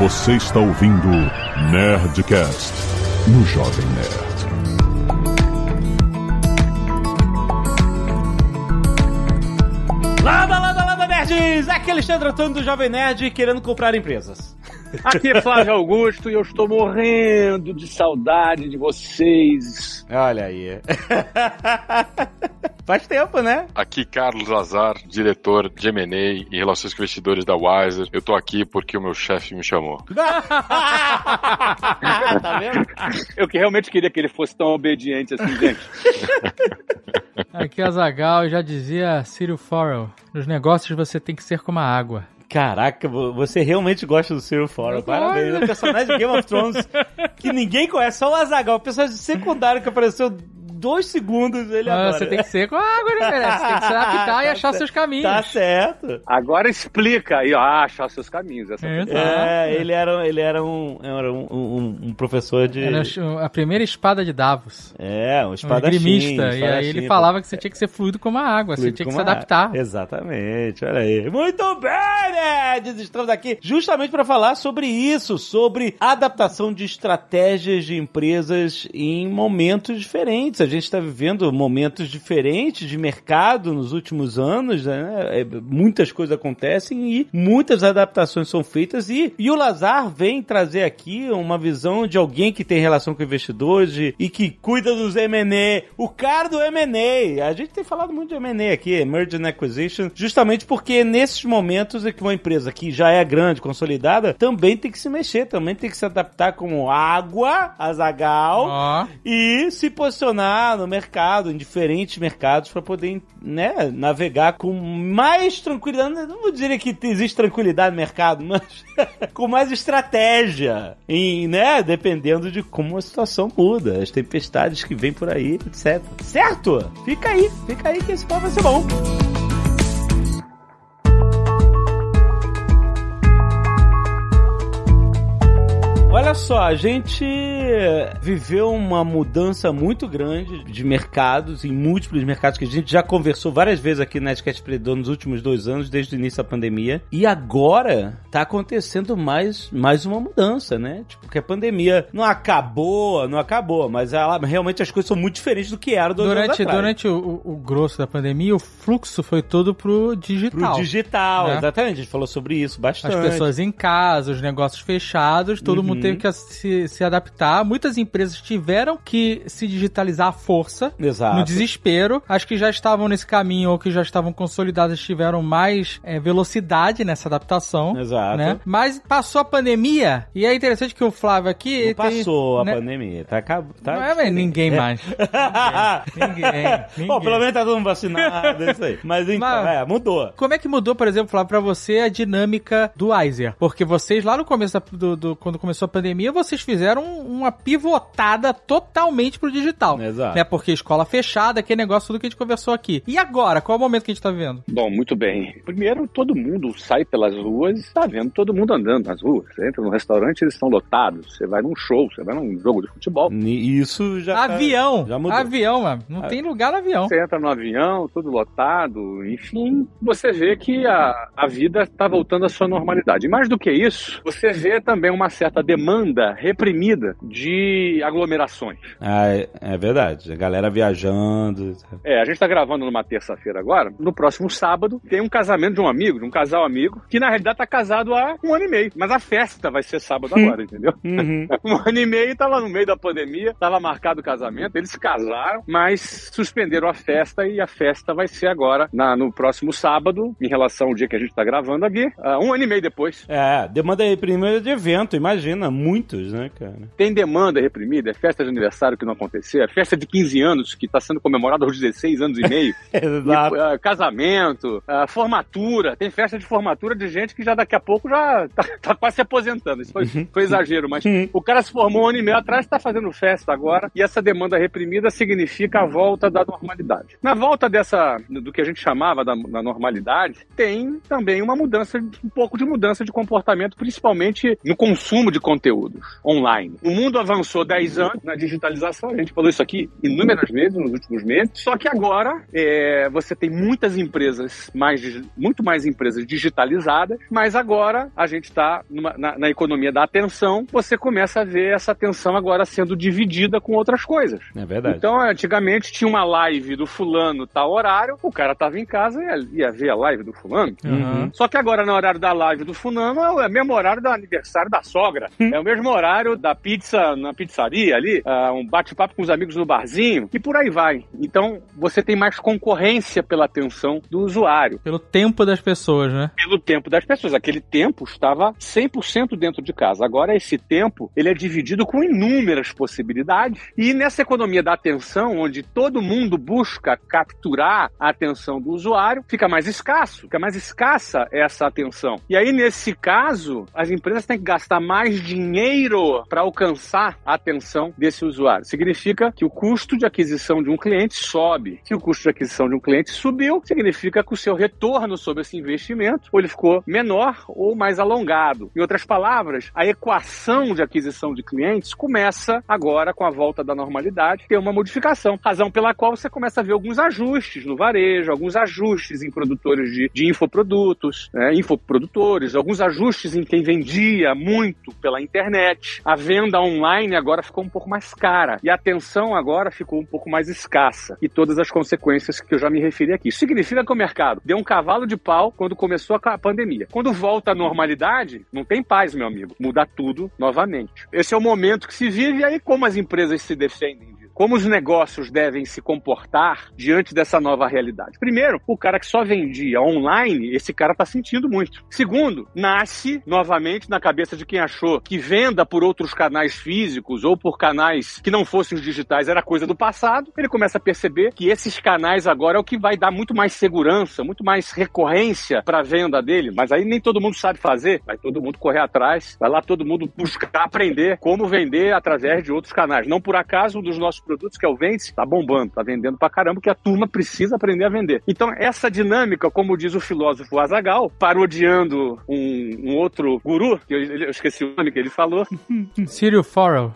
Você está ouvindo Nerdcast no Jovem Nerd. Lada, lada, lada, nerds! Aqui é Alexandre Antônio do Jovem Nerd querendo comprar empresas. Aqui é Flávio Augusto e eu estou morrendo de saudade de vocês. Olha aí. Faz tempo, né? Aqui Carlos Lazar, diretor de M&A e Relações com Investidores da Wiser. Eu tô aqui porque o meu chefe me chamou. tá vendo? Eu que realmente queria que ele fosse tão obediente assim, gente. Aqui é a Zagal já dizia Cyril Farrell. Nos negócios você tem que ser como a água. Caraca, vo- você realmente gosta do Cyril Farrell. Parabéns. É um personagem de Game of Thrones que ninguém conhece, só o Azaghal. O personagem secundário que apareceu dois segundos, ele Ah, adora. você tem que ser com a água, né, velho? Você tem que se adaptar e achar seus caminhos. Tá certo. Agora explica aí, ó, achar seus caminhos. Essa Exato. É, ele era, ele era, um, era um, um- um professor de... Era a primeira espada de Davos. É, um Um espadachim. grimista. E aí ele falava que você tinha que ser fluido como a água. Você Fluido tinha que se adaptar. Exatamente, olha aí. Muito bem, nerds! Estamos aqui justamente para falar sobre isso, sobre adaptação de estratégias de empresas em momentos diferentes. A gente está vivendo momentos diferentes de mercado nos últimos anos, né? É, Muitas coisas acontecem e muitas adaptações são feitas e, e o Lazar vem trazer aqui uma visão de alguém que tem relação com investidores e, que cuida dos M&A, o cara do M&A. A gente tem falado muito de M&A aqui, Merger and Acquisition, justamente porque nesses momentos é que uma empresa que já é grande, consolidada, também tem que se mexer, também tem que se adaptar como água, azagal, Ó. e se posicionar no mercado, em diferentes mercados, para poder né, navegar com mais tranquilidade. Não vou dizer que existe tranquilidade no mercado, mas com mais estratégia, né, dependendo de como a situação muda, as tempestades que vêm por aí, etc. Certo? Fica aí, fica aí que esse pau vai ser bom. Olha só, a gente viveu uma mudança muito grande de mercados, em múltiplos mercados, que a gente já conversou várias vezes aqui na Esquete Predador nos últimos dois anos, desde o início da pandemia. E agora tá acontecendo mais, mais uma mudança, né? Tipo, que a pandemia não acabou, não acabou, mas ela, realmente as coisas são muito diferentes do que eram Durante, durante o, o- grosso da pandemia, o fluxo foi todo pro digital. Pro digital, né? exatamente. A gente falou sobre isso As bastante. pessoas em casa, os negócios fechados, todo Uhum. mundo teve que se, se adaptar. Muitas empresas tiveram que se digitalizar à força. Exato. No desespero. As que já estavam nesse caminho ou que já estavam consolidadas tiveram mais é, velocidade nessa adaptação. Exato. Né? Mas passou a pandemia, e é interessante que o Flávio aqui. Não tem- passou a né? pandemia. Tá, tá Não é, velho, ninguém mais. Ninguém. ninguém. Bom, pelo menos tá todo mundo vacinado, é isso aí. Mas então, Mas- é, mudou. Como é que mudou, por exemplo, Flávio, pra você a dinâmica do Weiser? Porque vocês, lá no começo da, do, do- quando começou a pandemia, vocês fizeram uma pivotada totalmente pro digital. Exato. Né? Porque escola fechada, aquele negócio tudo que a gente conversou aqui. E agora? Qual é o momento que a gente tá vivendo? Bom, muito bem. Primeiro, todo mundo sai pelas ruas e está vendo todo mundo andando nas ruas. Você entra no restaurante, eles estão lotados. Você vai num show, você vai num jogo de futebol. E Isso já. tá- avião! já mudou. avião, mano. Não Ah. tem lugar no avião. Você entra no avião, tudo lotado, enfim, você vê que a, a vida está voltando à sua normalidade. E mais do que isso, você vê também uma certa demanda reprimida de aglomerações. Ah, é, é verdade. A galera viajando. É, a gente tá gravando numa terça-feira agora. No próximo sábado tem um casamento de um amigo, de um casal amigo, que na realidade tá casado há um ano e meio. Mas a festa vai ser sábado agora, entendeu? Uhum. Um ano e meio tava no meio da pandemia, tava marcado o casamento, eles se casaram, mas suspenderam a festa e a festa vai ser agora na- no próximo sábado, em relação ao dia que a gente tá gravando aqui, ah, um ano e meio depois. É, demanda reprimida de evento, imagina, muitos, né, cara? Tem demanda reprimida, é festa de aniversário que não aconteceu, é festa de 15 anos que está sendo comemorada aos 16 anos e meio. Exato. E, ah, casamento, ah, formatura. Tem festa de formatura de gente que já daqui a pouco já tá, tá quase se aposentando. Isso foi, foi exagero, mas o cara se formou um ano e meio atrás, está fazendo festa agora, e essa demanda reprimida significa a volta da normalidade. Na volta dessa, do que a gente chamava da, da normalidade, tem também uma mudança, um pouco de mudança de comportamento, principalmente no consumo de conteúdo. conteúdos online. O mundo avançou 10 anos na digitalização, a gente falou isso aqui inúmeras vezes nos últimos meses, só que agora é, você tem muitas empresas, mais, muito mais empresas digitalizadas, mas agora a gente está na, na economia da atenção, você começa a ver essa atenção agora sendo dividida com outras coisas. É verdade. Então, antigamente tinha uma live do fulano tal horário, o cara tava em casa e ia, ia ver a live do fulano. Uhum. Só que agora, no horário da live do fulano, é o mesmo horário do aniversário da sogra. é o mesmo horário da pizza na pizzaria ali, uh, um bate-papo com os amigos no barzinho, e por aí vai. Então, você tem mais concorrência pela atenção do usuário. Pelo tempo das pessoas, né? Pelo tempo das pessoas. Aquele tempo estava 100% dentro de casa. Agora, esse tempo, ele é dividido com inúmeras possibilidades. E nessa economia da atenção, onde todo mundo busca capturar a atenção do usuário, fica mais escasso. Fica mais escassa essa atenção. E aí, nesse caso, as empresas têm que gastar mais dinheiro para alcançar a atenção desse usuário. Significa que o custo de aquisição de um cliente sobe. Se o custo de aquisição de um cliente subiu, significa que o seu retorno sobre esse investimento ou ele ficou menor ou mais alongado. Em outras palavras, a equação de aquisição de clientes começa agora, com a volta da normalidade, ter uma modificação. Razão pela qual você começa a ver alguns ajustes no varejo, alguns ajustes em produtores de, de infoprodutos, né, infoprodutores, alguns ajustes em quem vendia muito pela internet. A venda online agora ficou um pouco mais cara e a atenção agora ficou um pouco mais escassa e todas as consequências que eu já me referi aqui. Isso significa que o mercado deu um cavalo de pau quando começou a pandemia. Quando volta à normalidade, não tem paz, meu amigo. Muda tudo novamente. Esse é o momento que se vive e aí como as empresas se defendem como os negócios devem se comportar diante dessa nova realidade. Primeiro, o cara que só vendia online, esse cara está sentindo muito. Segundo, nasce novamente na cabeça de quem achou que venda por outros canais físicos ou por canais que não fossem os digitais era coisa do passado. Ele começa a perceber que esses canais agora é o que vai dar muito mais segurança, muito mais recorrência para a venda dele. Mas aí nem todo mundo sabe fazer, vai todo mundo correr atrás, vai lá todo mundo buscar aprender como vender através de outros canais. Não por acaso um dos nossos produtos, que é o Vende, tá bombando, tá vendendo pra caramba, que a turma precisa aprender a vender. Então, essa dinâmica, como diz o filósofo Azagal, parodiando um, um outro guru, que eu, eu, esqueci o nome que ele falou. Círio Farrell.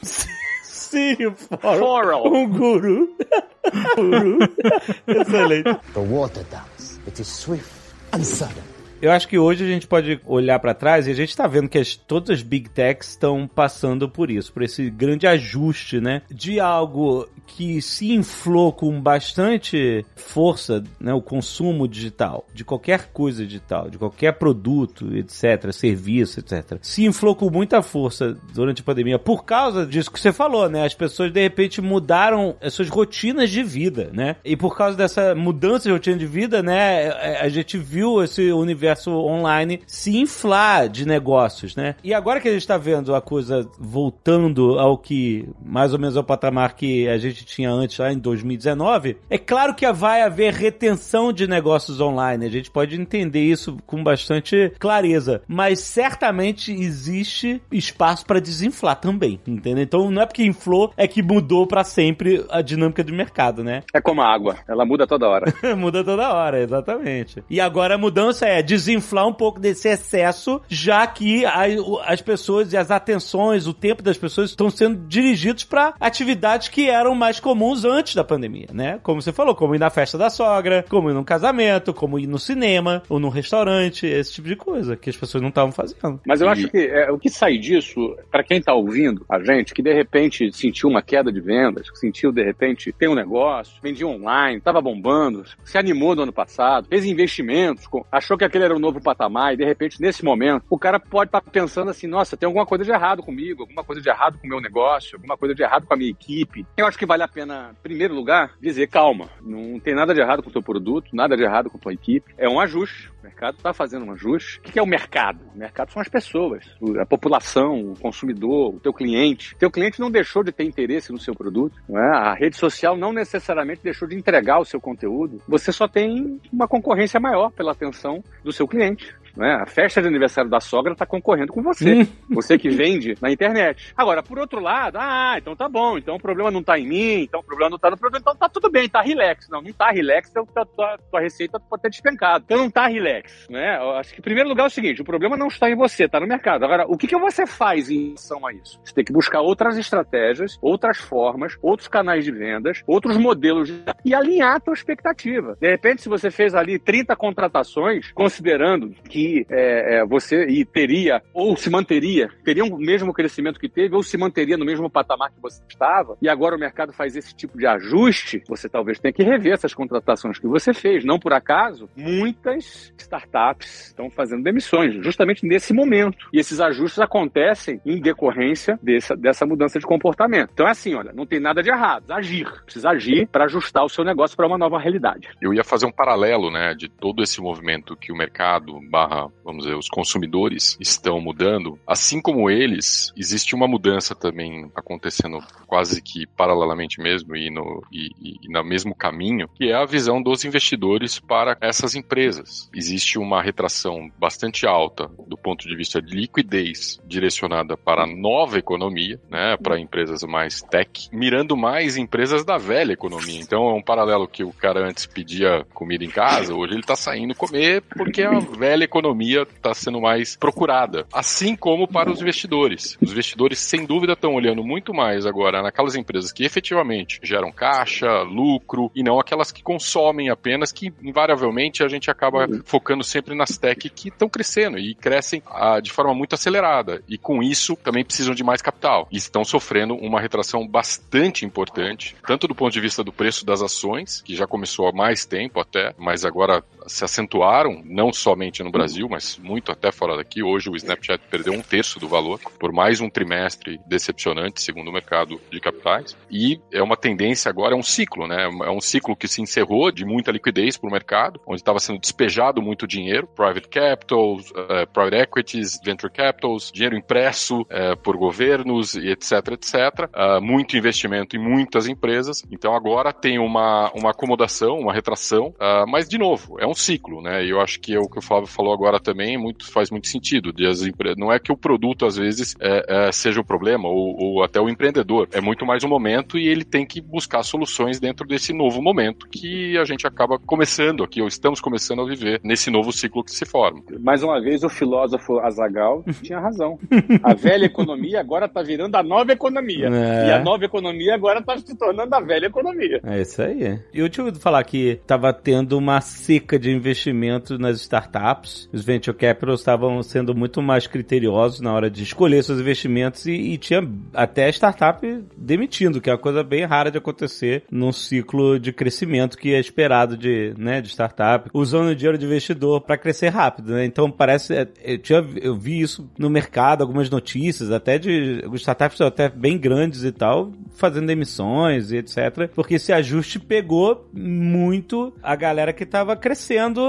Círio Farrell. Um guru. guru. Excelente. The water dance. It is swift and sudden. Eu acho que hoje a gente pode olhar para trás e a gente está vendo que as, todas as big techs estão passando por isso, por esse grande ajuste, né? De algo que se inflou com bastante força, né? O consumo digital, de qualquer coisa digital, de qualquer produto, etc., serviço, etc. Se inflou com muita força durante a pandemia por causa disso que você falou, né? As pessoas de repente mudaram as suas rotinas de vida, né? E por causa dessa mudança de rotina de vida, né? A gente viu esse universo universo online se inflar de negócios, né? E agora que a gente está vendo a coisa voltando ao que mais ou menos ao patamar que a gente tinha antes lá em 2019, é claro que vai haver retenção de negócios online. A gente pode entender isso com bastante clareza, mas certamente existe espaço para desinflar também, entendeu? Então não é porque inflou é que mudou para sempre a dinâmica do mercado, né? É como a água, ela muda toda hora. muda toda hora, exatamente. E agora a mudança é desinflar um pouco desse excesso, já que a, as pessoas e as atenções, o tempo das pessoas estão sendo dirigidos para atividades que eram mais comuns antes da pandemia, né? Como você falou, como ir na festa da sogra, como ir num casamento, como ir no cinema ou num restaurante, esse tipo de coisa que as pessoas não estavam fazendo. Mas eu e... acho que é, o que sai disso, para quem tá ouvindo a gente, que de repente sentiu uma queda de vendas, que sentiu de repente tem um negócio, vendia online, tava bombando, se animou no ano passado, fez investimentos, achou que aquele era um novo patamar e de repente nesse momento o cara pode estar tá pensando assim, nossa, tem alguma coisa de errado comigo, alguma coisa de errado com o meu negócio, alguma coisa de errado com a minha equipe. Eu acho que vale a pena, em primeiro lugar, dizer calma, não tem nada de errado com o teu produto, nada de errado com a tua equipe, é um ajuste. O mercado está fazendo um ajuste. O que é o mercado? O mercado são as pessoas, a população, o consumidor, o teu cliente. O teu cliente não deixou de ter interesse no seu produto. É? A rede social não necessariamente deixou de entregar o seu conteúdo. Você só tem uma concorrência maior pela atenção do seu cliente. Né? A festa de aniversário da sogra está concorrendo com você. você que vende na internet. Agora, por outro lado, ah, então tá bom, então o problema não está em mim, então o problema não está no produto, então tá tudo bem, tá relax. Não, não tá relax, então tua, tua, tua receita pode ter despencado. Então não tá relax, né? Eu acho que em primeiro lugar é o seguinte, o problema não está em você, está no mercado. Agora, o que, que você faz em relação a isso? Você tem que buscar outras estratégias, outras formas, outros canais de vendas, outros modelos de... e alinhar a tua expectativa. De repente, se você fez ali 30 contratações, considerando que é, é, você e teria, ou se manteria, teria o mesmo crescimento que teve, ou se manteria no mesmo patamar que você estava, e agora o mercado faz esse tipo de ajuste, você talvez tenha que rever essas contratações que você fez. Não por acaso, muitas startups estão fazendo demissões, justamente nesse momento. E esses ajustes acontecem em decorrência dessa, dessa mudança de comportamento. Então é assim, olha, não tem nada de errado, agir. Precisa agir para ajustar o seu negócio para uma nova realidade. Eu ia fazer um paralelo, né, de todo esse movimento que o mercado barra, vamos dizer, os consumidores estão mudando. Assim como eles, existe uma mudança também acontecendo quase que paralelamente mesmo e no, e, e, no mesmo caminho, que é a visão dos investidores para essas empresas. Existe uma retração bastante alta do ponto de vista de liquidez direcionada para a nova economia, né, para empresas mais tech, mirando mais empresas da velha economia. Então é um paralelo que o cara antes pedia comida em casa, hoje ele está saindo comer porque a velha economia está sendo mais procurada. Assim como para os investidores. Os investidores, sem dúvida, estão olhando muito mais agora naquelas empresas que efetivamente geram caixa, lucro, e não aquelas que consomem apenas, que invariavelmente a gente acaba focando sempre nas tech que estão crescendo e crescem ah, de forma muito acelerada. E com isso também precisam de mais capital. E estão sofrendo uma retração bastante importante, tanto do ponto de vista do preço das ações, que já começou há mais tempo até, mas agora se acentuaram, não somente no Brasil, mas muito até fora daqui. Hoje o Snapchat perdeu um terço do valor por mais um trimestre decepcionante, segundo o mercado de capitais. E é uma tendência agora, é um ciclo, né? É um ciclo que se encerrou de muita liquidez para o mercado, onde estava sendo despejado muito dinheiro, private capital, uh, private equities, venture capitals, dinheiro impresso uh, por governos etc, etc. Uh, muito investimento em muitas empresas. Então agora tem uma, uma acomodação, uma retração, mas de novo, é um ciclo, né? E eu acho que é o que o Flávio falou agora também muito, faz muito sentido. De as não é que o produto, às vezes, é, é, seja o problema, ou, ou, até o empreendedor. É muito mais um momento e ele tem que buscar soluções dentro desse novo momento que a gente acaba começando aqui, ou estamos começando a viver nesse novo ciclo que se forma. Mais uma vez, o filósofo Azagal tinha razão. A velha economia agora está virando a nova economia. É. E a nova economia agora está se tornando a velha economia. É isso aí. Eu tinha ouvido falar que estava tendo uma seca de investimento nas startups. Os venture capitals estavam sendo muito mais criteriosos na hora de escolher seus investimentos e, e, tinha até startup demitindo, que é uma coisa bem rara de acontecer num ciclo de crescimento que é esperado de, né, de startup, usando o dinheiro de investidor para crescer rápido, né? Então parece, é, eu, tinha, eu vi isso no mercado, algumas notícias, até de startups até bem grandes e tal, fazendo emissões e etc. Porque esse ajuste pegou muito a galera que estava crescendo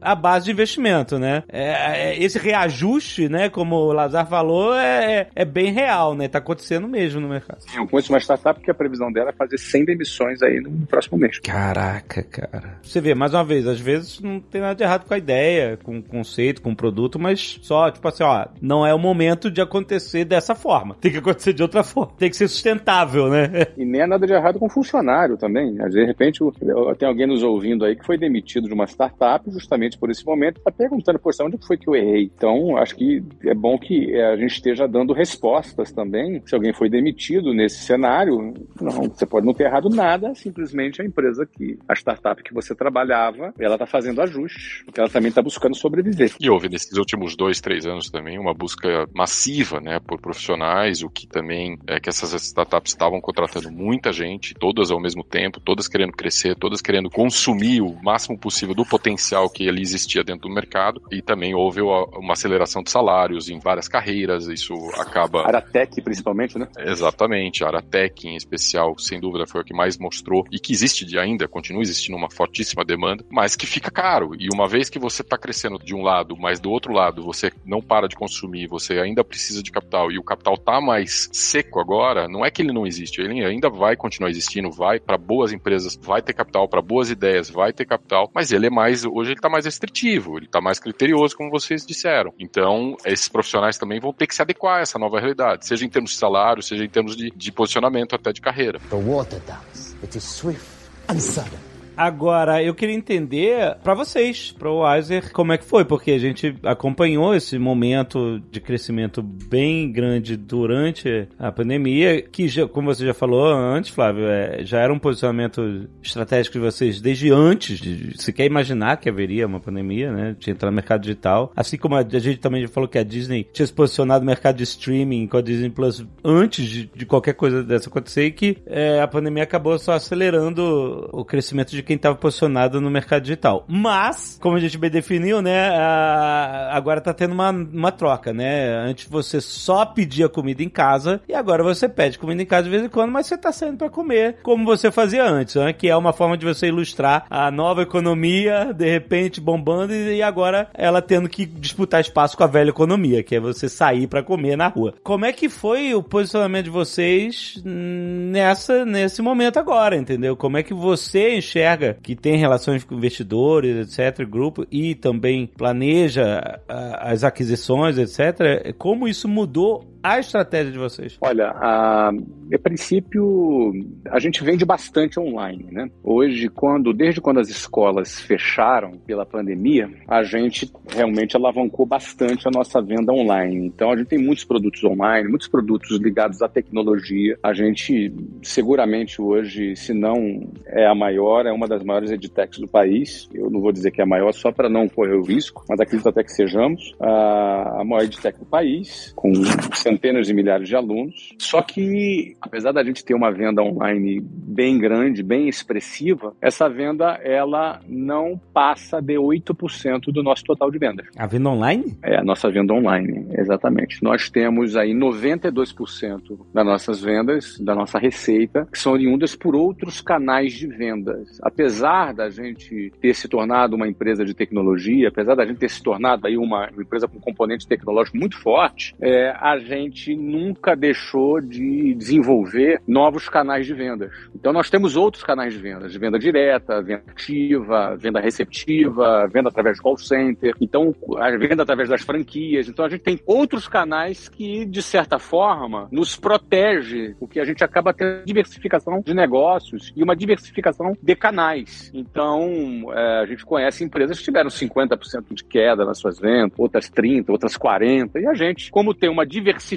a base de investimento, né? É, é, esse reajuste, né, como o Lazar falou, é, é bem real, né? Tá acontecendo mesmo no mercado. Sim, eu conheço uma startup que a previsão dela é fazer 100 demissões aí no próximo mês. Caraca, cara. Você vê, mais uma vez, às vezes não tem nada de errado com a ideia, com o conceito, com o produto, mas só, tipo assim, ó, não é o momento de acontecer dessa forma. Tem que acontecer de outra forma. Tem que ser sustentável, né? E nem é nada de errado com o funcionário também. De repente, tem alguém nos ouvindo aí que foi demitido de uma startup justamente por esse momento, está perguntando, poxa, onde foi que eu errei? Então, acho que é bom que é, a gente esteja dando respostas também. Se alguém foi demitido nesse cenário, não, você pode não ter errado nada, simplesmente a empresa que, a startup que você trabalhava, ela está fazendo ajustes, porque ela também está buscando sobreviver. E houve nesses últimos dois, três anos também uma busca massiva, né, por profissionais, o que também é que essas startups estavam contratando muita gente, todas ao mesmo tempo, todas querendo crescer, todas querendo consumir o máximo possível do potencial que ali existia dentro do mercado e também houve uma aceleração de salários em várias carreiras, isso acaba... Aratec principalmente, né? Exatamente, a Aratec em especial, sem dúvida foi o que mais mostrou e que existe ainda, continua existindo uma fortíssima demanda, mas que fica caro e uma vez que você está crescendo de um lado, mas do outro lado você não para de consumir, você ainda precisa de capital e o capital tá mais seco agora, não é que ele não existe, ele ainda vai continuar existindo, vai para boas empresas, vai ter capital para boas ideias, vai ter capital, mas ele é mais, hoje ele está mais restritivo, ele está mais criterioso, como vocês disseram. Então, esses profissionais também vão ter que se adequar a essa nova realidade, seja em termos de salário, seja em termos de, de posicionamento até de carreira. The water dance. It is swift and sudden. Agora, eu queria entender para vocês, para o Weiser, como é que foi, porque a gente acompanhou esse momento de crescimento bem grande durante a pandemia, que, já, como você já falou antes, Flávio, é, já era um posicionamento estratégico de vocês desde antes de sequer imaginar que haveria uma pandemia, né? De entrar no mercado digital. Assim como a, a gente também já falou que a Disney tinha se posicionado no mercado de streaming com a Disney Plus antes de, de qualquer coisa dessa acontecer e que é, a pandemia acabou só acelerando o crescimento de quem estava posicionado no mercado digital. Mas, como a gente bem definiu, né, a- agora tá tendo uma, uma troca, né? Antes você só pedia comida em casa e agora você pede comida em casa de vez em quando, mas você tá saindo para comer como você fazia antes, né? Que é uma forma de você ilustrar a nova economia, de repente bombando e agora ela tendo que disputar espaço com a velha economia, que é você sair para comer na rua. Como é que foi o posicionamento de vocês nessa nesse momento agora, entendeu? Como é que você enxerga que tem relações com investidores, etc, grupo e também planeja ah, as aquisições, etc. Como isso mudou a estratégia de vocês? Olha, a, a princípio, a gente vende bastante online, né? Hoje, quando, desde quando as escolas fecharam pela pandemia, a gente realmente alavancou bastante a nossa venda online. Então, a gente tem muitos produtos online, muitos produtos ligados à tecnologia. A gente, seguramente hoje, se não é a maior, é uma das maiores edtechs do país. Eu não vou dizer que é a maior só para não correr o risco, mas acredito até que sejamos a, a maior edtech do país, com centenas de milhares de alunos. Só que, apesar da gente ter uma venda online bem grande, bem expressiva, essa venda ela não passa de 8% do nosso total de vendas. A venda online? É a nossa venda online, exatamente. Nós temos aí 92% das nossas vendas, da nossa receita, que são oriundas por outros canais de vendas. Apesar da gente ter se tornado uma empresa de tecnologia, apesar da gente ter se tornado aí uma, empresa com componente tecnológico muito forte, é, a gente nunca deixou de desenvolver novos canais de vendas. Então nós temos outros canais de vendas, de venda direta, venda ativa, venda receptiva, venda através de call center, então a venda através das franquias. Então a gente tem outros canais que, de certa forma, nos protege, porque a gente acaba tendo diversificação de negócios e uma diversificação de canais. Então é, a gente conhece empresas que tiveram 50% de queda nas suas vendas, outras 30%, outras 40%, e a gente, como tem uma diversificação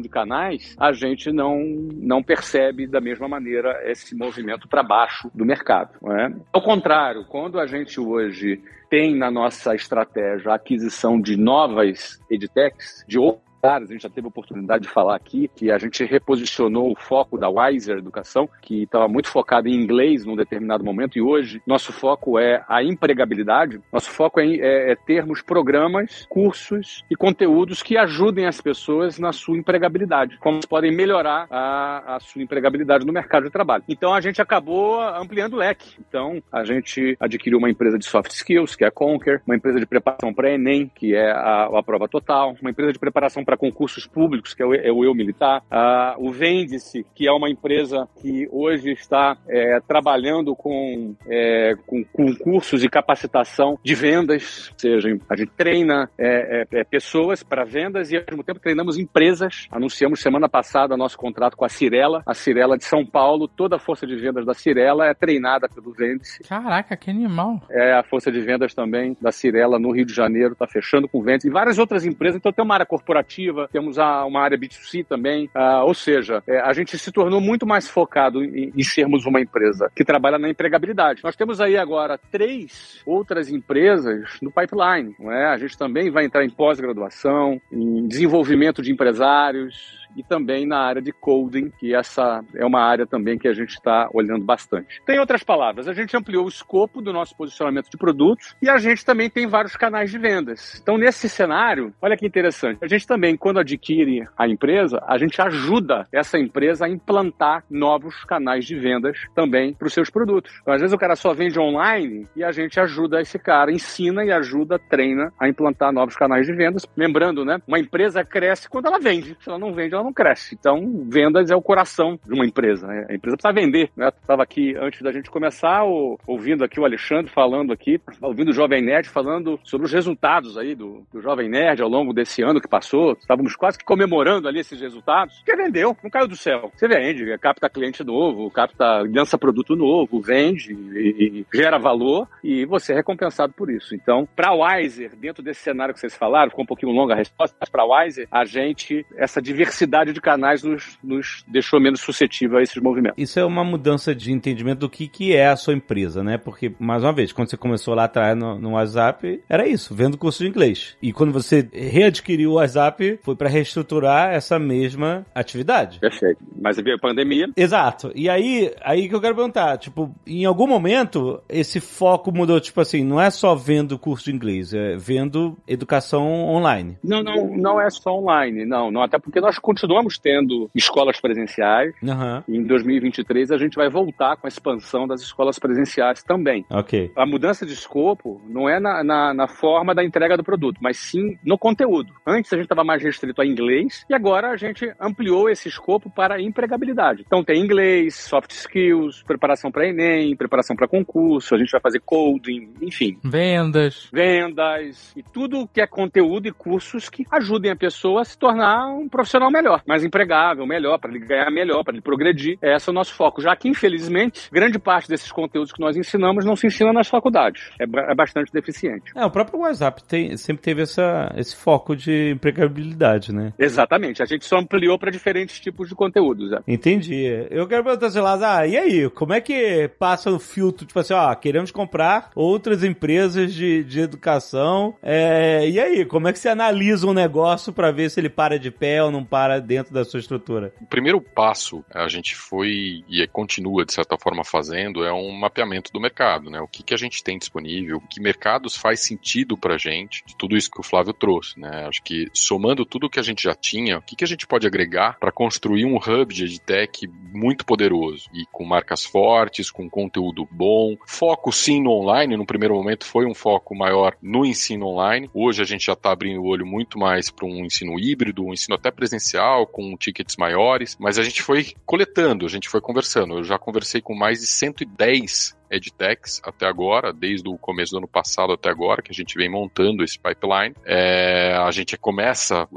de canais, a gente não, não percebe da mesma maneira esse movimento para baixo do mercado. É? Ao contrário, quando a gente hoje tem na nossa estratégia a aquisição de novas edtechs, de outros a gente já teve a oportunidade de falar aqui que a gente reposicionou o foco da Wiser Educação, que estava muito focado em inglês num determinado momento, e hoje nosso foco é a empregabilidade. Nosso foco é, é, é termos programas, cursos e conteúdos que ajudem as pessoas na sua empregabilidade, como podem melhorar a, a sua empregabilidade no mercado de trabalho. Então a gente acabou ampliando o leque. Então a gente adquiriu uma empresa de soft skills, que é a Conquer, uma empresa de preparação para Enem, que é a, a prova total, uma empresa de preparação para concursos públicos, que é o, é o Eu Militar, ah, o Vende-se, que é uma empresa que hoje está é, trabalhando com, é, com concursos e capacitação de vendas, ou seja, a gente treina é, é, é, pessoas para vendas e ao mesmo tempo treinamos empresas. Anunciamos semana passada nosso contrato com a Cirela, a Cirela de São Paulo, toda a força de vendas da Cirela é treinada pelo Vende-se. Caraca, que animal. É a força de vendas também da Cirela no Rio de Janeiro, está fechando com vendas e várias outras empresas. Então tem uma área corporativa, temos a, uma área B2C também. Ah, ou seja, é, a gente se tornou muito mais focado em, em sermos uma empresa que trabalha na empregabilidade. Nós temos aí agora três outras empresas no pipeline. Não é? A gente também vai entrar em pós-graduação, em desenvolvimento de empresários, e também na área de coding, que essa é uma área também que a gente está olhando bastante. Tem outras palavras, a gente ampliou o escopo do nosso posicionamento de produtos e a gente também tem vários canais de vendas. Então, nesse cenário, olha que interessante, a gente também, quando adquire a empresa, a gente ajuda essa empresa a implantar novos canais de vendas também para os seus produtos. Então, às vezes o cara só vende online e a gente ajuda esse cara, ensina e ajuda, treina a implantar novos canais de vendas. Lembrando, né? Uma empresa cresce quando ela vende. Se ela não vende, ela não cresce. Então, vendas é o coração de uma empresa. Né? A empresa precisa vender. Né? Estava aqui antes da gente começar, o, ouvindo aqui o Alexandre falando aqui, ouvindo o Jovem Nerd falando sobre os resultados aí do, do Jovem Nerd ao longo desse ano que passou. Estávamos quase que comemorando ali esses resultados. Que vendeu, não caiu do céu. Você vende, capta cliente novo, capta, lança produto novo, vende e, e gera valor e você é recompensado por isso. Então, para a Wiser, dentro desse cenário que vocês falaram, ficou um pouquinho longa a resposta, mas para a Wiser, a gente, essa diversidade de canais nos, nos deixou menos suscetível a esses movimentos. Isso é uma mudança de entendimento do que, que é a sua empresa, né? Porque, mais uma vez, quando você começou lá atrás no, no WhatsApp, era isso, vendo curso de inglês. E quando você readquiriu o WhatsApp, foi para reestruturar essa mesma atividade. Perfeito. Mas veio a pandemia. Exato. E aí, aí que eu quero perguntar, tipo, em algum momento esse foco mudou, tipo assim, não é só vendo curso de inglês, é vendo educação online. Não, não, não é só online, não, não, até porque nós continuamos tendo escolas presenciais. Uhum. E em 2023 a gente vai voltar com a expansão das escolas presenciais também. Ok. A mudança de escopo não é na, na, na forma da entrega do produto, mas sim no conteúdo. Antes a gente estava mais restrito a inglês e agora a gente ampliou esse escopo para empregabilidade. Então tem inglês, soft skills, preparação para Enem, preparação para concurso, a gente vai fazer coding, enfim. Vendas. Vendas e tudo que é conteúdo e cursos que ajudem a pessoa a se tornar um profissional melhor, mais empregável, melhor, para ele ganhar melhor, para ele progredir. Esse é o nosso foco. Já que, infelizmente, grande parte desses conteúdos que nós ensinamos não se ensina nas faculdades. É, é bastante deficiente. É, o próprio WhatsApp tem, sempre teve essa, esse foco de empregabilidade, né? Exatamente. A gente só ampliou para diferentes tipos de conteúdos. É. Entendi. Eu quero perguntar, sei lá, ah, e aí, como é que passa o filtro, tipo assim, ó, queremos comprar outras empresas de, de educação, é, e aí, como é que você analisa um negócio para ver se ele para de pé ou não para dentro da sua estrutura? O primeiro passo, a gente foi e continua, de certa forma, fazendo, é um mapeamento do mercado, né? O que, que a gente tem disponível, que mercados faz sentido pra gente, de tudo isso que o Flávio trouxe, né? Acho que somando tudo que a gente já tinha, o que, que a gente pode agregar para construir um hub de edtech muito poderoso e com marcas fortes, com conteúdo bom, foco sim no online, no primeiro momento foi um foco maior no ensino online, hoje a gente já está abrindo o olho muito mais para um ensino híbrido, um ensino até presencial, com tickets maiores, mas a gente foi coletando, a gente foi conversando, eu já conversei com mais de 110 edtechs até agora, desde o começo do ano passado até agora, que a gente vem montando esse pipeline. É, a gente começa,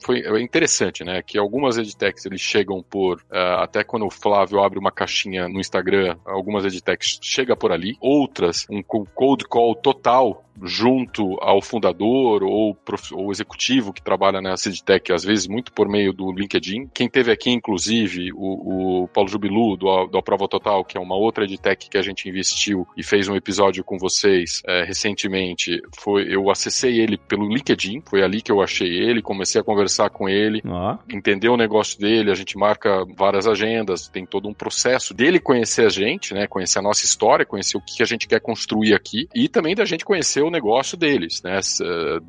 foi é interessante, né, que algumas edtechs eles chegam por, uh, até quando o Flávio abre uma caixinha no Instagram, algumas edtechs chega por ali, outras um cold call total junto ao fundador ou, ou executivo que trabalha nessa edtech, às vezes muito por meio do LinkedIn. Quem teve aqui, inclusive, o, o Paulo Jubilu, do, do Prova Total, que é uma outra edtech que a gente investiu e fez um episódio com vocês é, recentemente, foi eu acessei ele pelo LinkedIn, foi ali que eu achei ele, comecei a conversar com ele, ah. entender o negócio dele, a gente marca várias agendas, tem todo um processo dele conhecer a gente, né, conhecer a nossa história, conhecer o que a gente quer construir aqui e também da gente conhecer o negócio deles, né?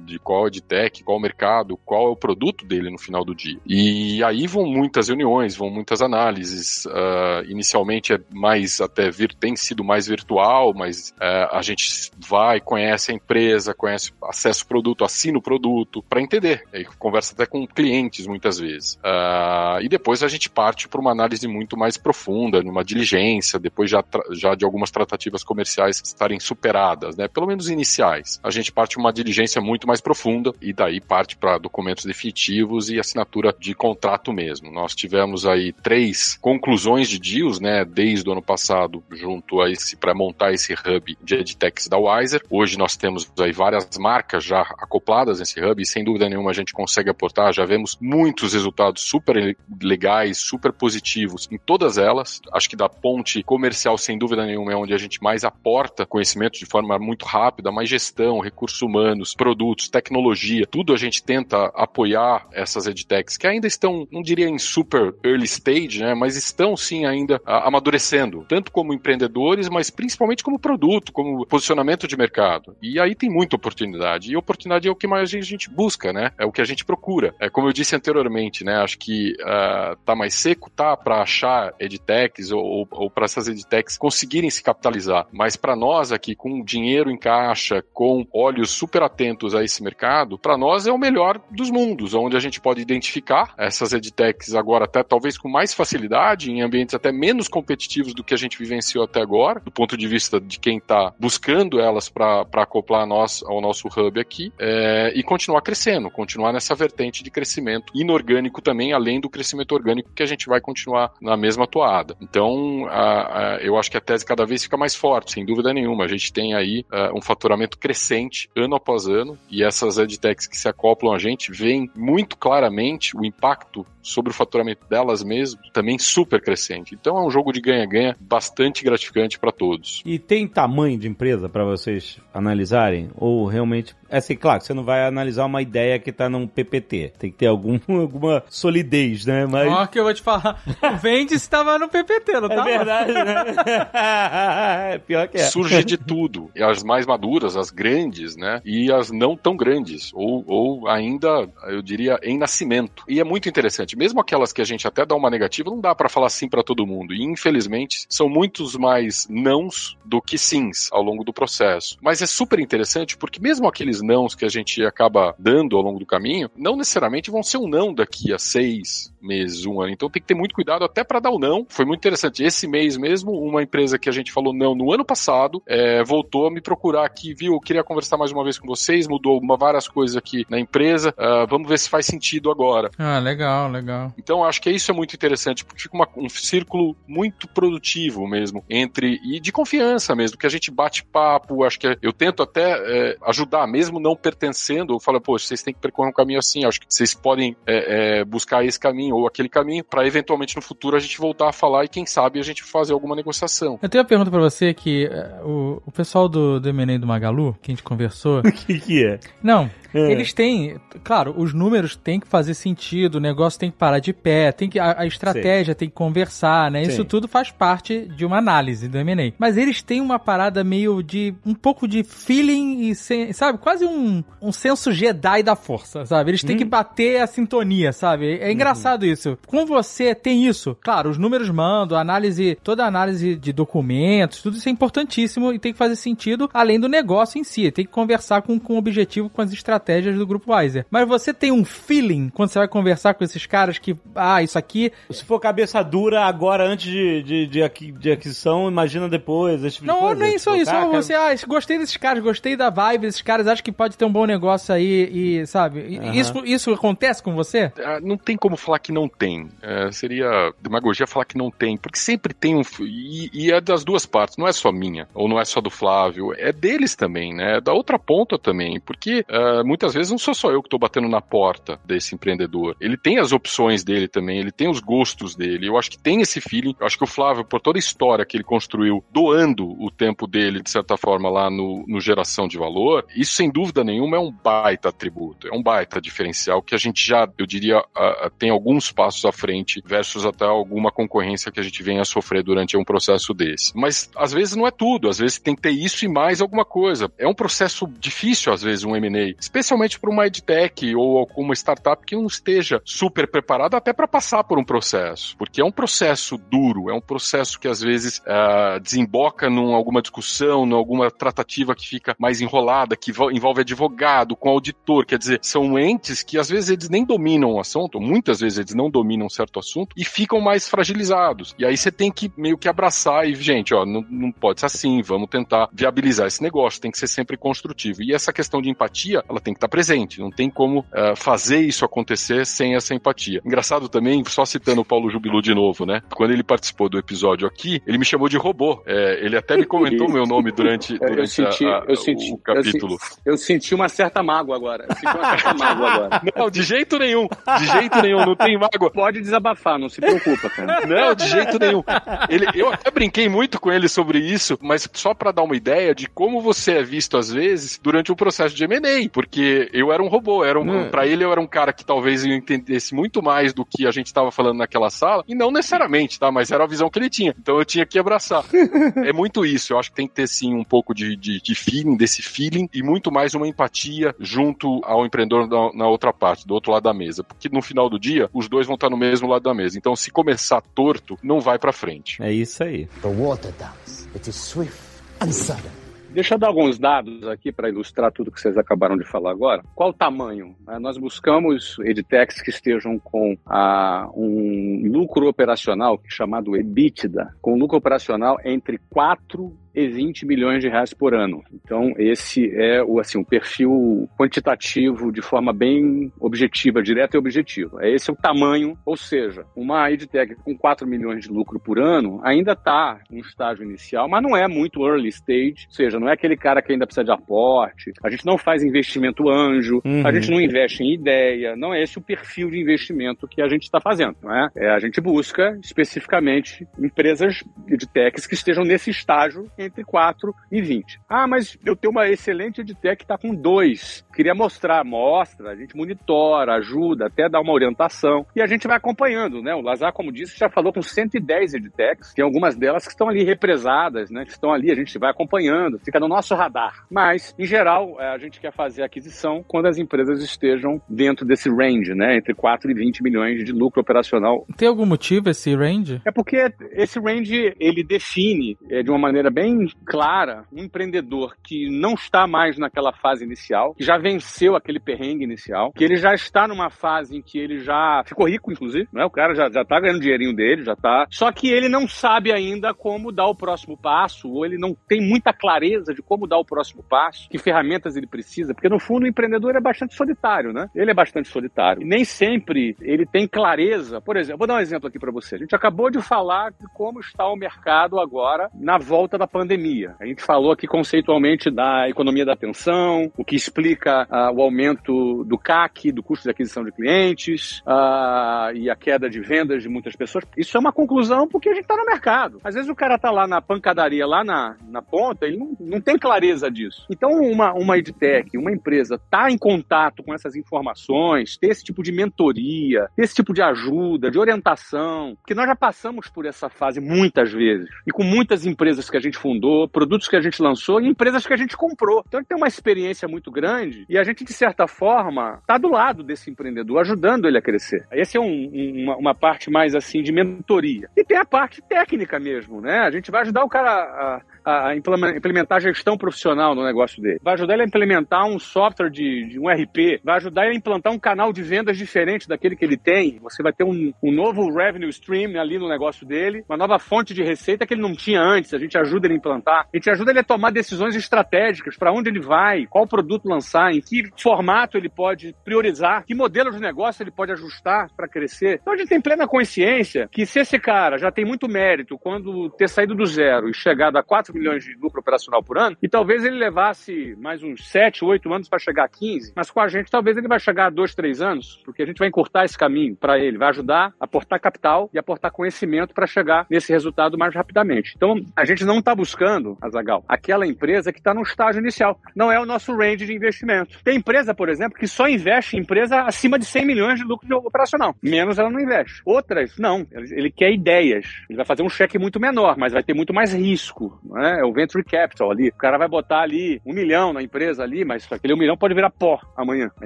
De qual é de tech, qual é o mercado, qual é o produto dele no final do dia. E aí vão muitas reuniões, vão muitas análises. Uh, inicialmente é mais até vir, tem sido mais virtual, mas uh, a gente vai, conhece a empresa, conhece, acessa o produto, assina o produto para entender. Aí conversa até com clientes muitas vezes. Uh, e depois a gente parte para uma análise muito mais profunda, numa diligência, depois já, já de algumas tratativas comerciais estarem superadas, né? Pelo menos iniciais iniciais. A gente parte uma diligência muito mais profunda e daí parte para documentos definitivos e assinatura de contrato mesmo. Nós tivemos aí três conclusões de deals, né, desde o ano passado, junto a esse para montar esse hub de edtechs da Wiser. Hoje nós temos aí várias marcas já acopladas nesse hub e sem dúvida nenhuma a gente consegue aportar. Já vemos muitos resultados super legais, super positivos em todas elas. Acho que da ponte comercial, sem dúvida nenhuma, é onde a gente mais aporta conhecimento de forma muito rápida, mais gestão, recursos humanos, produtos, tecnologia, tudo a gente tenta apoiar essas edtechs que ainda estão, não diria em super early stage, né, mas estão sim ainda amadurecendo, tanto como empreendedores, mas principalmente como produto, como posicionamento de mercado. E aí tem muita oportunidade. E oportunidade é o que mais a gente busca, né? É o que a gente procura. É como eu disse anteriormente, né? Acho que uh, tá mais seco, tá, para achar edtechs ou, ou, ou para essas edtechs conseguirem se capitalizar. Mas para nós aqui, com dinheiro em caixa, com olhos super atentos a esse mercado, para nós é o melhor dos mundos, onde a gente pode identificar essas edtechs agora até talvez com mais facilidade, em ambientes até menos competitivos do que a gente vivenciou até agora, do ponto de vista de quem está buscando elas para acoplar nós ao nosso hub aqui, é, e continuar crescendo, continuar nessa vertente de crescimento inorgânico também, além do crescimento orgânico que a gente vai continuar na mesma toada. Então, a, a, eu acho que a tese cada vez fica mais forte, sem dúvida nenhuma. A gente tem aí uh, um faturamento crescente ano após ano e essas edtechs que se acoplam a gente veem muito claramente o impacto sobre o faturamento delas mesmo também super crescente. Então é um jogo de ganha-ganha bastante gratificante para todos. E tem tamanho de empresa para vocês analisarem? Ou realmente. É assim, claro, você não vai analisar uma ideia que tá num PPT. Tem que ter algum, alguma solidez, né? Mas... Ó, que eu vou te falar. O Vendes estava no PPT, não É tava? verdade, né? Pior que é. Surge de tudo. E as mais maduras, as grandes, né? E as não tão grandes. Ou, ou ainda, eu diria, em nascimento. E é muito interessante. Mesmo aquelas que a gente até dá uma negativa, não dá para falar sim para todo mundo. E infelizmente, são muitos mais nãos do que sims ao longo do processo. Mas é super interessante porque mesmo aqueles nãos que a gente acaba dando ao longo do caminho, não necessariamente vão ser um não daqui a seis meses, um ano. Então tem que ter muito cuidado até para dar o não. Foi muito interessante. Esse mês mesmo, uma empresa que a gente falou não no ano passado, é, voltou a me procurar aqui, viu? Eu queria conversar mais uma vez com vocês, mudou uma, várias coisas aqui na empresa. Uh, vamos ver se faz sentido agora. Ah, legal, legal. Então acho que isso é muito interessante, porque fica uma, um círculo muito produtivo mesmo, entre e de confiança mesmo, que a gente bate papo, acho que eu tento até é, ajudar, mesmo não pertencendo, eu falo, poxa, vocês têm que percorrer um caminho assim, acho que vocês podem é, é, buscar esse caminho ou aquele caminho, para eventualmente no futuro a gente voltar a falar e quem sabe a gente fazer alguma negociação. Eu tenho uma pergunta para você que é, o, o pessoal do, do M&A do Magalu, que a gente conversou... O que que é? Não, É. eles têm... Claro, os números têm que fazer sentido, o negócio tem que parar de pé, tem que, a, a estratégia tem que conversar, né? Isso Sim. tudo faz parte de uma análise do M&A. Mas eles têm uma parada meio de... Um pouco de feeling e, sabe? Quase um, um senso Jedi da força, sabe? Eles têm Hum. que bater a sintonia, sabe? Uhum. É engraçado isso. Com você tem isso. Claro, os números mandam, a análise, toda a análise de documentos, tudo isso é importantíssimo e tem que fazer sentido além do negócio em si. Tem que conversar com, com o objetivo, com as estratégias do grupo Weiser. Mas você tem um feeling quando você vai conversar com esses caras que, ah, isso aqui. Se for cabeça dura agora antes de, de, de, aqui- de aquisição, imagina depois. Esse tipo de Não, coisa. nem só Tipo, isso. cara, você, ah, gostei desses caras, gostei da vibe desses caras, acho que pode ter um bom negócio aí e, sabe? Isso, isso acontece com você? Ah, não tem como falar que não tem. É, seria demagogia falar que não tem, porque sempre tem um. E, e é das duas partes, não é só minha, ou não é só do Flávio, é deles também, né? É da outra ponta também, porque ah, muitas vezes não sou só eu que estou batendo na porta desse empreendedor. Ele tem as opções dele também, ele tem os gostos dele. Eu acho que tem esse feeling. Eu acho que o Flávio, por toda a história que ele construiu, doando o tempo dele, de certa forma, lá no, no geração de valor, isso sem dúvida nenhuma é um baita atributo, é um baita diferencial que a gente já, eu diria, ah, ah, tem alguns passos à frente versus até alguma concorrência que a gente venha a sofrer durante um processo desse. Mas às vezes não é tudo, às vezes tem que ter isso e mais alguma coisa. É um processo difícil, às vezes, um M&A, especialmente para uma edtech ou alguma startup que não esteja super preparada até para passar por um processo, porque é um processo duro, é um processo que às vezes ah, desemboca num alguma discussão, num alguma tratativa que fica mais enrolada, que vo- envolve advogado com auditor, quer dizer, são entes que às vezes eles nem dominam o assunto, muitas vezes eles não dominam certo assunto e ficam mais fragilizados. E aí você tem que meio que abraçar e, gente, ó, não, não pode ser assim, vamos tentar viabilizar esse negócio, tem que ser sempre construtivo. E essa questão de empatia, ela tem que estar presente, não tem como ah, fazer isso acontecer sem essa empatia. Engraçado também, só citando o Paulo Jubilu de novo, né? Quando ele participou do episódio aqui, ele me chamou de robô. É, ele até me comentou meu nome durante, Eu- eu durante senti- a- a- eu senti- o capítulo. Eu senti uma certa mágoa agora. Eu senti uma certa mágoa agora. Não, de jeito nenhum. De jeito nenhum, não tem mágoa. Pode desabafar, não se preocupa, cara. Não, de jeito nenhum. Ele, eu até brinquei muito com ele sobre isso, mas só pra dar uma ideia de como você é visto às vezes durante o processo de M&A, porque eu era um robô, era um, Hum. para ele eu era um cara que talvez eu entendesse muito mais do que a gente estava falando naquela sala, e não necessariamente, tá? Mas era a visão que ele tinha. Então eu tinha que abraçar. é muito isso. Eu acho que tem que ter sim um pouco de, de, de feeling, desse feeling, e muito mais uma empatia junto ao empreendedor na, na outra parte, do outro lado da mesa. Porque no final do dia, os dois vão estar no mesmo lado da mesa. Então, se começar torto, não vai pra frente. É isso aí. The water dance. It is swift and sudden. Deixa eu dar alguns dados aqui para ilustrar tudo que vocês acabaram de falar agora. Qual o tamanho? É, nós buscamos edtechs que estejam com ah, um lucro operacional chamado EBITDA, com lucro operacional entre 4 e 20 milhões de reais por ano. Então, esse é o assim, um perfil quantitativo de forma bem objetiva, direta e objetiva. Esse é o tamanho, ou seja, uma EdTech com 4 milhões de lucro por ano ainda está em estágio inicial, mas não é muito early stage, ou seja, não é aquele cara que ainda precisa de aporte, a gente não faz investimento anjo, uhum. a gente não investe em ideia, não é esse o perfil de investimento que a gente está fazendo, não é? é? A gente busca especificamente empresas de techs que estejam nesse estágio entre 4 e 20. Ah, mas eu tenho uma excelente edtech que está com 2. Queria mostrar, mostra, a gente monitora, ajuda, até dá uma orientação e a gente vai acompanhando, né? O Lazar, como disse, já falou com 110 edtechs, tem algumas delas que estão ali represadas, né? Que estão ali, a gente vai acompanhando, fica no nosso radar. Mas, em geral, é, a gente quer fazer aquisição quando as empresas estejam dentro desse range, né? Entre 4 e 20 milhões de lucro operacional. Tem algum motivo esse range? É porque esse range, ele define é, de uma maneira bem clara um empreendedor que não está mais naquela fase inicial, que já venceu aquele perrengue inicial, que ele já está numa fase em que ele já ficou rico, inclusive, né? O cara já, já tá ganhando dinheirinho dele, já tá. Só que ele não sabe ainda como dar o próximo passo, ou ele não tem muita clareza de como dar o próximo passo, que ferramentas ele precisa, porque no fundo o empreendedor é bastante solitário, né? Ele é bastante solitário. E nem sempre ele tem clareza. Por exemplo, vou dar um exemplo aqui para você. A gente acabou de falar de como está o mercado agora na volta da pandemia pandemia. A gente falou aqui conceitualmente da economia da atenção, o que explica uh, o aumento do CAC, do custo de aquisição de clientes, uh, e a queda de vendas de muitas pessoas. Isso é uma conclusão porque a gente está no mercado. Às vezes o cara está lá na pancadaria, lá na, na ponta, ele não, não tem clareza disso. Então, uma, uma edtech, uma empresa, está em contato com essas informações, ter esse tipo de mentoria, ter esse tipo de ajuda, de orientação, porque nós já passamos por essa fase muitas vezes. E com muitas empresas que a gente fundou, produtos que a gente lançou e empresas que a gente comprou. Então ele tem uma experiência muito grande e a gente, de certa forma, está do lado desse empreendedor, ajudando ele a crescer. Essa é um, uma, uma, parte mais assim de mentoria. E tem a parte técnica mesmo, né? A gente vai ajudar o cara a a implementar gestão profissional no negócio dele. Vai ajudar ele a implementar um software de, de um RP. Vai ajudar ele a implantar um canal de vendas diferente daquele que ele tem. Você vai ter um, um novo revenue stream ali no negócio dele, uma nova fonte de receita que ele não tinha antes. A gente ajuda ele a implantar. A gente ajuda ele a tomar decisões estratégicas para onde ele vai, qual produto lançar, em que formato ele pode priorizar, que modelo de negócio ele pode ajustar para crescer. Então a gente tem plena consciência que se esse cara já tem muito mérito quando ter saído do zero e chegado a 4 milhões de lucro operacional por ano, e talvez ele levasse mais uns 7, 8 anos para chegar a 15, mas com a gente talvez ele vai chegar a 2, 3 anos, porque a gente vai encurtar esse caminho para ele, vai ajudar a aportar capital e aportar conhecimento para chegar nesse resultado mais rapidamente. Então, a gente não está buscando, Azagal, aquela empresa que está no estágio inicial. Não é o nosso range de investimento. Tem empresa, por exemplo, que só investe em empresa acima de 100 milhões de lucro operacional. Menos ela não investe. Outras, não. Ele quer ideias. Ele vai fazer um cheque muito menor, mas vai ter muito mais risco. Não é? Né? É o venture capital ali. O cara vai botar ali um milhão na empresa ali, mas aquele um milhão pode virar pó amanhã. A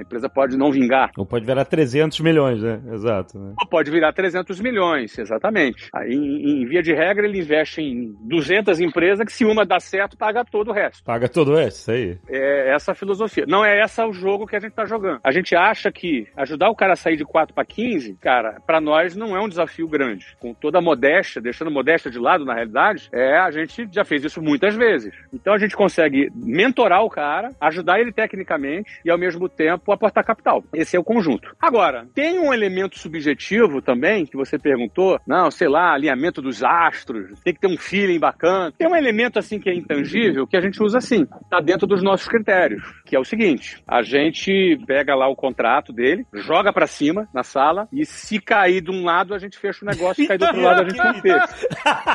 empresa pode não vingar. Ou pode virar 300 milhões, né? Exato. Né? Ou pode virar 300 milhões, exatamente. Aí, em, em, via de regra, ele investe em 200 empresas que se uma dá certo, paga todo o resto. Paga todo o resto, isso aí. É essa a filosofia. Não é essa o jogo que a gente tá jogando. A gente acha que ajudar o cara a sair de 4 para 15, cara, para nós não é um desafio grande. Com toda a modéstia, deixando a modéstia de lado, na realidade, é a gente já fez isso isso muitas vezes. Então a gente consegue mentorar o cara, ajudar ele tecnicamente e ao mesmo tempo aportar capital. Esse é o conjunto. Agora, tem um elemento subjetivo também que você perguntou, não, sei lá, alinhamento dos astros, tem que ter um feeling bacana. Tem um elemento assim que é intangível que a gente usa assim, tá dentro dos nossos critérios, que é o seguinte: a gente pega lá o contrato dele, joga para cima na sala e se cair de um lado a gente fecha o negócio, se cair do outro lado a gente não fecha.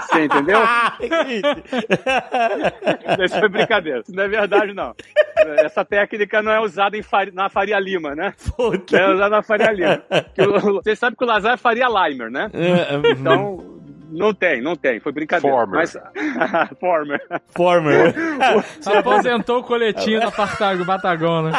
Você entendeu? Isso foi brincadeira. Isso não é verdade, não. Essa técnica não é usada Fari, na Faria Lima, né? Puta. É usada na Faria Lima. Você sabe que o Lazar é Faria Limer, né? É, é, então, Não tem, não tem. Foi brincadeira. Former. Mas... Former. Former. Aposentou o coletinho da Partago, Batagona.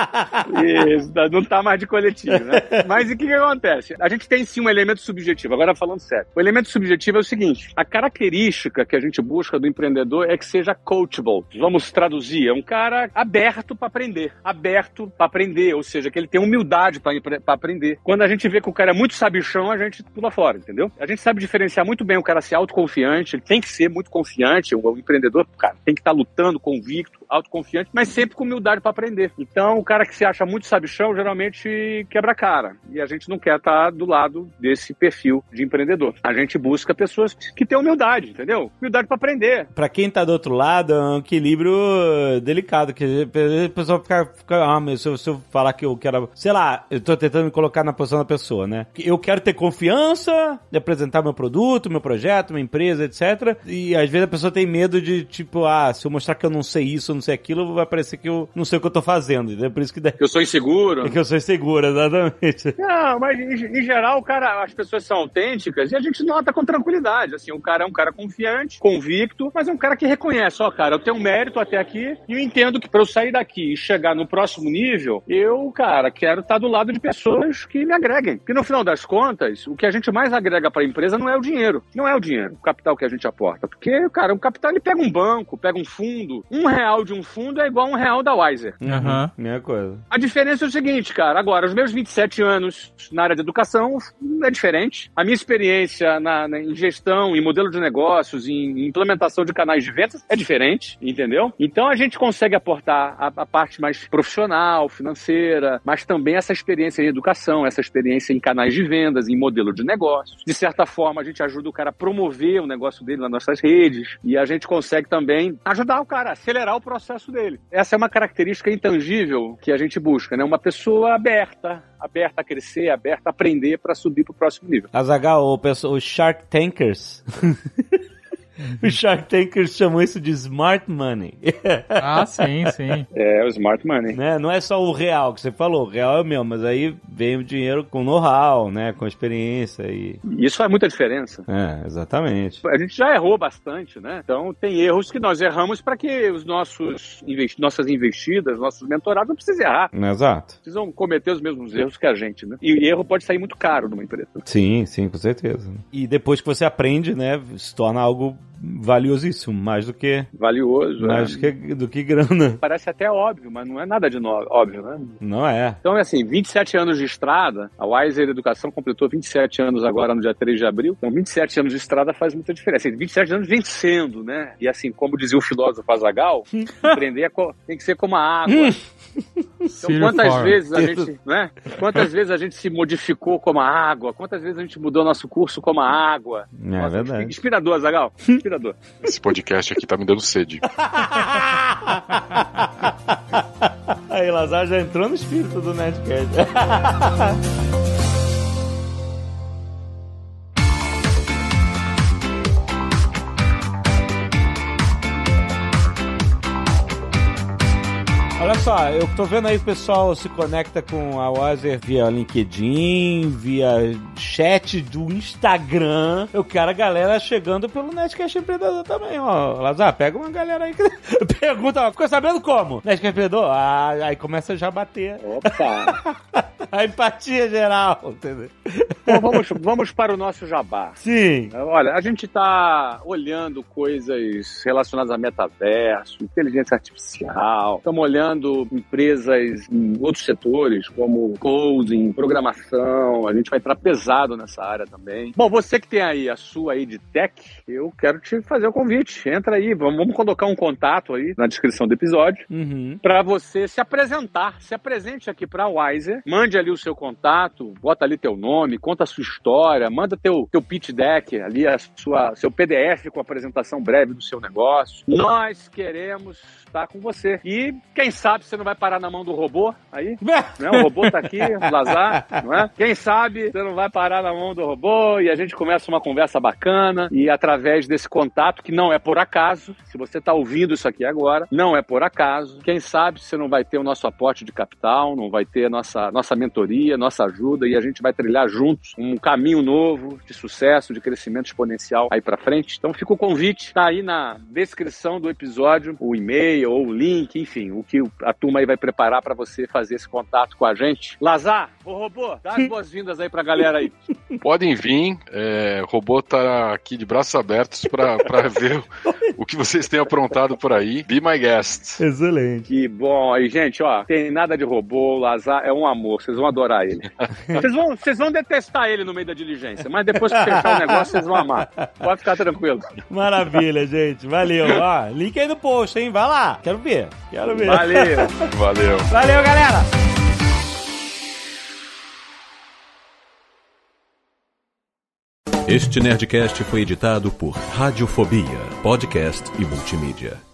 Isso, não tá mais de coletivo, né? Mas o que que acontece? A gente tem sim um elemento subjetivo. Agora falando sério. O elemento subjetivo é o seguinte: a característica que a gente busca do empreendedor é que seja coachable. Vamos traduzir, é um cara aberto para aprender, aberto para aprender, ou seja, que ele tem humildade para aprender. Quando a gente vê que o cara é muito sabichão, a gente pula fora, entendeu? A gente sabe diferenciar muito bem o cara ser autoconfiante, ele tem que ser muito confiante, o, empreendedor, cara, tem que estar tá lutando, convicto, autoconfiante, mas sempre com humildade para aprender. Então, o cara que se acha muito sabichão, geralmente quebra a cara. E a gente não quer estar tá do lado desse perfil de empreendedor. A gente busca pessoas que têm humildade, entendeu? Humildade para aprender. Pra quem tá do outro lado, é um equilíbrio delicado, que a pessoa fica, fica ah, mas se eu, se eu falar que eu quero, sei lá, eu tô tentando me colocar na posição da pessoa, né? Eu quero ter confiança de apresentar meu produto, meu projeto, minha empresa, etc. E às vezes a pessoa tem medo de, tipo, ah, se eu mostrar que eu não sei isso, não sei aquilo, vai parecer que eu não sei o que eu tô fazendo. É por isso que... Eu sou inseguro. É que eu sou inseguro, exatamente. Não, mas em, em geral, o cara, as pessoas são autênticas e a gente nota com tranquilidade. Assim, o cara é um cara confiante, convicto, mas é um cara que reconhece, ó, cara, eu tenho mérito até aqui e eu entendo que para eu sair daqui e chegar no próximo nível, eu, cara, quero estar do lado de pessoas que me agreguem. Porque no final das contas, o que a gente mais agrega para a empresa não é o dinheiro. Não é o dinheiro, o capital que a gente aporta. Porque, cara, o capital ele pega um banco, pega um fundo. Um real de um fundo é igual a um real da Wiser. Uhum. Minha coisa. A diferença é o seguinte, cara. Agora, os meus 27 anos na área de educação é diferente. A minha experiência na, na em gestão, em modelo de negócios, em implementação de canais de vendas é diferente, entendeu? Então a gente consegue aportar a, a parte mais profissional, financeira, mas também essa experiência em educação, essa experiência em canais de vendas, em modelo de negócios. De certa forma, a gente ajuda o cara a promover o negócio dele nas nossas redes e a gente consegue também ajudar o cara a acelerar o processo dele. Essa é uma característica intangível que a gente busca, né? Uma pessoa aberta, aberta a crescer, aberta a aprender para subir para o próximo nível. Azagal, o, o Shark Tankers. o Shark Tankers chamam isso de smart money. ah, sim, sim. É, o smart money. Né? Não é só o real que você falou, o real é o meu, mas aí vem o dinheiro com know-how, né? Com experiência e... Isso faz muita diferença. É, exatamente. A gente já errou bastante, né? Então tem erros que nós erramos para que os nossos investi nossas investidas, nossos mentorados não precisem errar. Exato. Precisam cometer os mesmos erros que a gente, né? E erro pode sair muito caro numa empresa. Sim, sim, com certeza. E depois que você aprende, né, se torna algo valiosíssimo, mais do que. Valioso, Mais é. que, do que grana. Parece até óbvio, mas não é nada de no... óbvio, né? Não é. Então é assim: 27 anos de estrada, a Wiser Educação completou 27 anos agora no dia 3 de abril. Então, 27 anos de estrada faz muita diferença. 27 anos vencendo, né? E assim, como dizia o filósofo Azagal, empreender é co... tem que ser como a água. Então, quantas vezes a gente, né? Quantas vezes a gente se modificou como a água? Quantas vezes a gente mudou nosso curso como a água? É Nossa, verdade. Inspirador, Zagal. Esse podcast aqui tá me dando sede. Aí, Lazar já entrou no espírito do Nerdcast. só, eu tô vendo aí o pessoal se conecta com a Wazer via LinkedIn, via chat do Instagram. Eu quero a galera chegando pelo Netcast Empreendedor também, ó. Lazar, pega uma galera aí que pergunta, ficou sabendo como? Netcast Empreendedor? Ah, aí começa já a bater. Opa! a empatia geral, entendeu? Bom, vamos, vamos para o nosso jabá. Sim. Olha, a gente tá olhando coisas relacionadas a metaverso, inteligência artificial, estamos olhando empresas em outros setores, como coding, programação, a gente vai entrar pesado nessa área também. Bom, você que tem aí a sua aí de tech, eu quero te fazer o convite. Entra aí, vamos, vamos colocar um contato aí na descrição do episódio uhum. para você se apresentar. Se apresente aqui para a Wiser, mande ali o seu contato, bota ali teu nome, conta a sua história, manda teu, teu pitch deck ali, a sua, seu PDF com a apresentação breve do seu negócio. Nós queremos estar com você. E quem sabe você não vai parar na mão do robô aí? né? O robô tá aqui, o Lazar, não é? Quem sabe você não vai parar na mão do robô e a gente começa uma conversa bacana e através desse contato, que não é por acaso, se você está ouvindo isso aqui agora, não é por acaso, quem sabe você não vai ter o nosso aporte de capital, não vai ter nossa, nossa mentoria, nossa ajuda e a gente vai trilhar juntos um caminho novo de sucesso, de crescimento exponencial aí para frente. Então fica o convite, tá aí na descrição do episódio, o e-mail ou o link, enfim, o que a turma aí vai preparar para você fazer esse contato com a gente. Lazar, ô robô, dá as boas-vindas aí pra galera aí. Podem vir, é, o robô tá aqui de braços abertos para ver o que vocês têm aprontado por aí. Be my guest. Excelente. Que bom aí, gente, ó, tem nada de robô, o Lazar é um amor, vocês vão adorar ele. vocês, vão, vocês vão detestar ele no meio da diligência, mas depois que fechar o negócio, vocês vão amar. Pode ficar tranquilo. Maravilha, gente. Valeu. Ó, link aí no post, hein? Vai lá. Quero ver. Quero ver. Valeu. Valeu. Valeu, galera. Este Nerdcast foi editado por Radiofobia, podcast e multimídia.